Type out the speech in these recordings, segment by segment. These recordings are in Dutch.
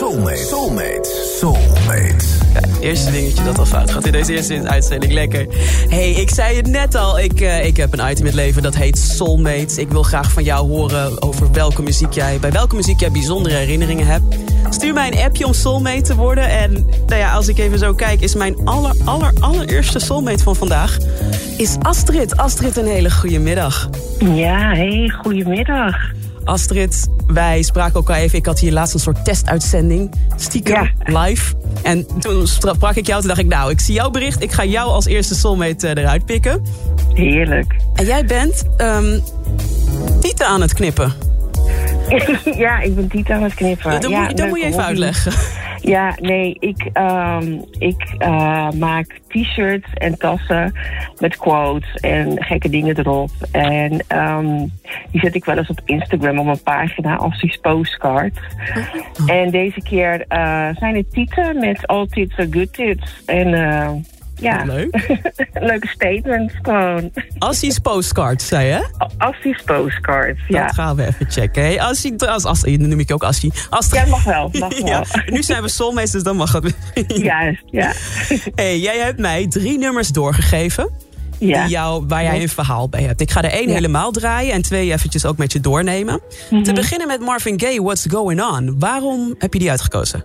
Soulmate. Soulmate. Soulmate. Ja, eerste dingetje dat al fout gaat in deze eerste uitzending. Lekker. hey, ik zei het net al. Ik, uh, ik heb een item in het leven dat heet Soulmates. Ik wil graag van jou horen over welke muziek jij, bij welke muziek jij bijzondere herinneringen hebt. Stuur mij een appje om Soulmate te worden. En nou ja, als ik even zo kijk, is mijn aller, aller, allereerste Soulmate van vandaag... is Astrid. Astrid, een hele goede middag. Ja, hey, goedemiddag. Astrid, wij spraken elkaar even. Ik had hier laatst een soort testuitzending. Stiekem, Ja. live. En toen sprak ik jou. Toen dacht ik, nou, ik zie jouw bericht. Ik ga jou als eerste soulmate eh, eruit pikken. Heerlijk. En jij bent ehm tieten aan het knippen. ja, ik ben Tita aan het knippen. dat ja, moet, dat moet je even uitleggen. Ja, nee, ik, ehm, ik eh, maak t-shirts en tassen met quotes en gekke dingen erop. En ehm, die zet ik wel eens op Instagram op mijn pagina als die postcard. En deze keer eh, zijn het tieten met all tits are good tits. En eh, ja, Leuk. leuke statements gewoon. Assie's postcard, zei je? Assie's postcards, ja. Dat gaan we even checken. Hey, Assie, als, als, noem ik je ook Assie. Astrid. Ja, mag wel, mag wel. Ja, nu zijn we soulmates, dus dan mag het. Juist, ja. Hey, jij hebt mij drie nummers doorgegeven. ja. Die jou, waar jij een verhaal bij hebt. Ik ga er één Ja. helemaal draaien en twee eventjes ook met je doornemen. Mhm. Te beginnen met Marvin Gaye, What's Going On. Waarom heb je die uitgekozen?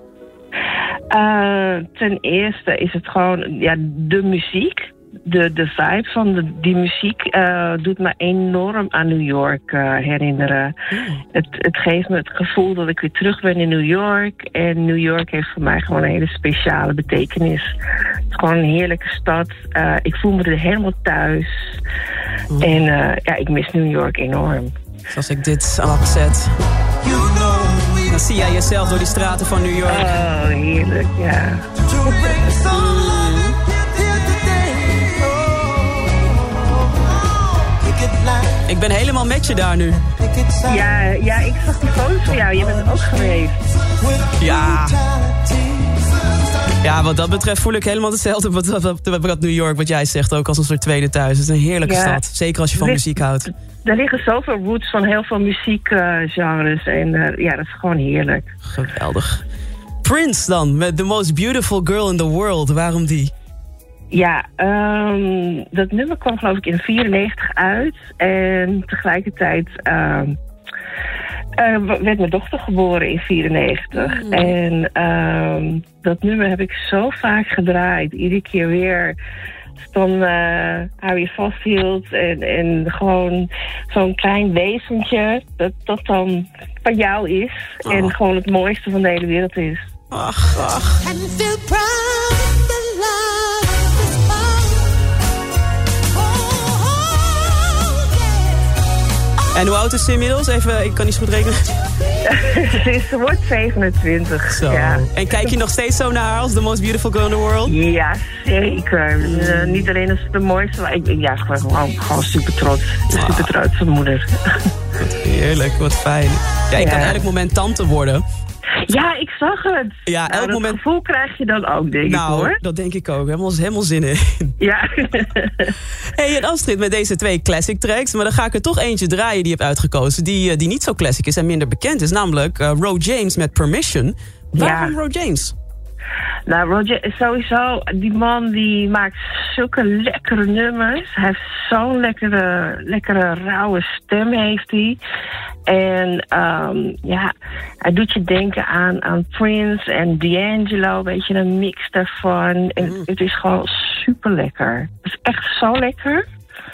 Eh, ten eerste is het gewoon ja, de muziek. De, de vibe van de, die muziek eh, doet me enorm aan New York eh, herinneren. Het, het geeft me het gevoel dat ik weer terug ben in New York. En New York heeft voor mij gewoon een hele speciale betekenis. Het is gewoon een heerlijke stad. Eh, ik voel me er helemaal thuis. En eh, ja, ik mis New York enorm. Als ik dit afzet, dan zie jij jezelf door die straten van New York. Oh, heerlijk, ja. Ik ben helemaal met je daar nu. Ja, ja, ik zag die foto's van jou. Je bent ook geweest. Ja. Ja, wat dat betreft voel ik helemaal hetzelfde wat, wat, wat, New York, wat jij zegt, ook als een soort tweede thuis. Het is een heerlijke Ja. stad. Zeker als je van Ligt- muziek houdt. Er liggen zoveel roots van heel veel muziekgenres. en eh, ja, dat is gewoon heerlijk. Geweldig. Prince dan, met The Most Beautiful Girl in the World. Waarom die? Ja, ehm, dat nummer kwam geloof ik in 94 uit. En tegelijkertijd ehm, eh, w- werd mijn dochter geboren in 94. En ehm, dat nummer heb ik zo vaak gedraaid. Iedere keer weer. Als dan eh hou je vasthield en, en gewoon zo'n klein wezentje dat, dat dan van jou is. En Oh. gewoon het mooiste van de hele wereld is. Ach, ach. and feel proud En hoe oud is ze inmiddels? Even, ik kan niet zo goed rekenen. Ze, ze wordt 27. Zo. Ja. En kijk je nog steeds zo naar haar als The Most Beautiful Girl in the World? Ja, zeker. Eh, niet alleen is het de mooiste, maar ik, ja, gewoon, gewoon super trots. Super trotse moeder. Heerlijk, wat fijn. Ja, ik kan elk moment tante worden. Ja, ik zag het. Ja, Nou, elk dat moment- gevoel krijg je dan ook, denk ik Nou, hoor. dat denk ik ook. Helemaal, helemaal zin in. Ja. hey, en afstrijd met deze twee classic tracks. Maar dan ga ik er toch eentje draaien die je hebt uitgekozen. Die, eh, die niet zo classic is en minder bekend is. Namelijk uh, Ro James met Permission. Waarom Ja. Ro James? Nou, Roger, sowieso, die man die maakt zulke lekkere nummers. Hij heeft zo'n lekkere, lekkere rauwe stem, heeft hij. En ehm, ja, hij doet je denken aan, aan Prince en D'Angelo, weet je, een mix daarvan. En het is gewoon super lekker. Het is echt zo lekker.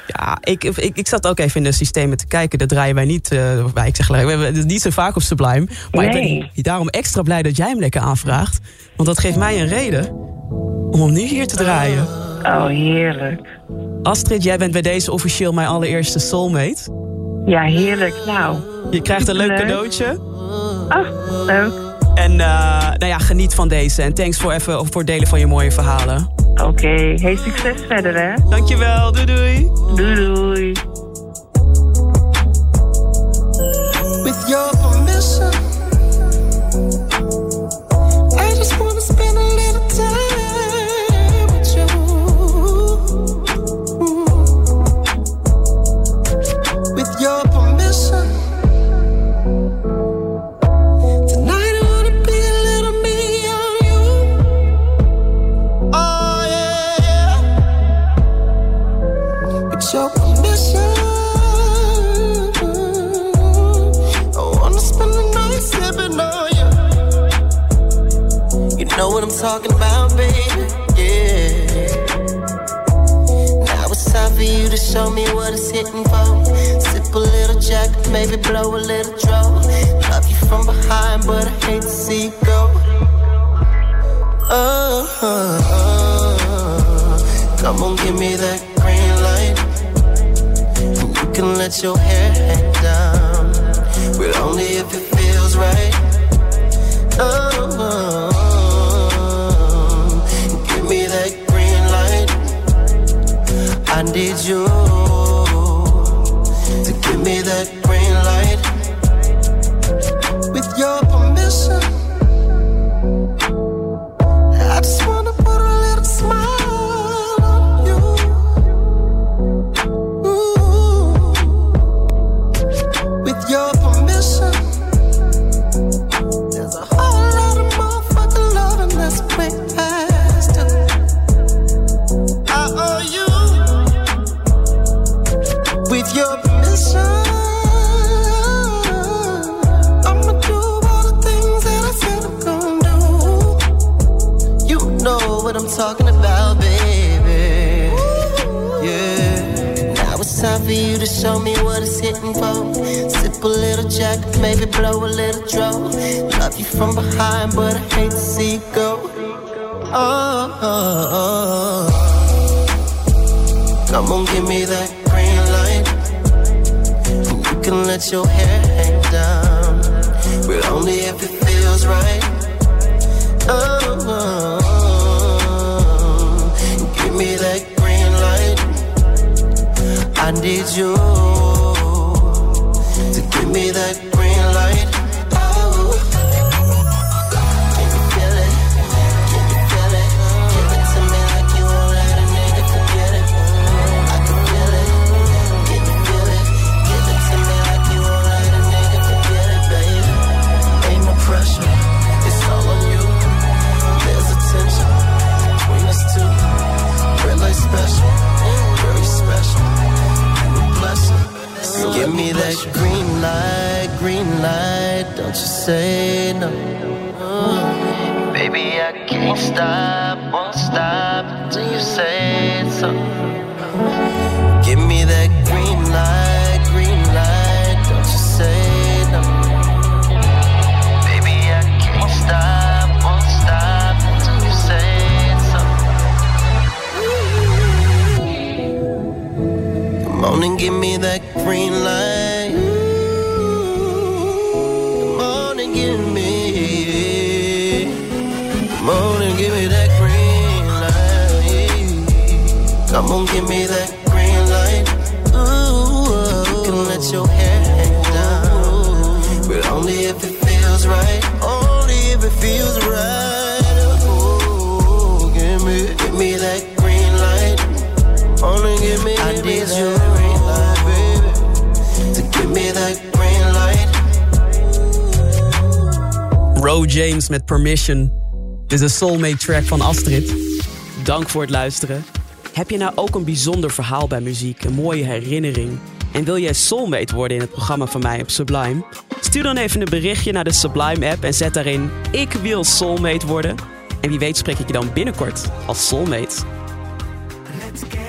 Ja, ik, ik, ik zat ook even in de systemen te kijken. Dat draaien wij niet, eh, wij, ik zeg we hebben het niet zo vaak op Sublime. Maar ik Nee. ben daarom extra blij dat jij hem lekker aanvraagt. Want dat geeft mij een reden om hem nu hier te draaien. Oh, heerlijk. Astrid, jij bent bij deze officieel mijn allereerste soulmate. Ja, heerlijk. Nou, Je krijgt een leuk Leuk. cadeautje. oh, leuk. En uh, nou ja, geniet van deze. En thanks voor, even, voor het delen van je mooie verhalen. Oké, okay. hey, succes verder hè. Dankjewel, doei doei. Doei doei. Know what I'm talking about, baby. Yeah. Now it's time for you to show me what it's hitting for. Sip a little jack, maybe blow a little draw. Love you from behind, but I hate to see you go. Oh, oh, oh. come on, give me that green light. And you can let your hair hang down, but only if it feels right. Oh, oh. I need you talking about, baby. Yeah. Now it's time for you to show me what it's hitting for. Sip a little jack, maybe blow a little draw. Love you from behind, but I hate to see you go. Oh, oh, oh. Come on, give me that green light. And you can let your hair hang down, but only if it feels right. Oh, oh, oh. need you? Give me that green light, green light. Don't you say no. Baby, I can't stop, won't stop until you say so. Give me that on give me that green light. Come on, give me that green light. Ooh, you can let your hair hang down, but only if it feels right. Only if it feels right. Ooh, give me, give me that green light. Only give me, I need you, green light, baby, to give me that green light. Ro James met Permission. Dit is een soulmate track van Astrid. Dank voor het luisteren. Heb je nou ook een bijzonder verhaal bij muziek, een mooie herinnering? En wil jij soulmate worden in het programma van mij op Sublime? Stuur dan even een berichtje naar de Sublime app en zet daarin ik wil soulmate worden. En wie weet spreek ik je dan binnenkort als soulmate. Let's get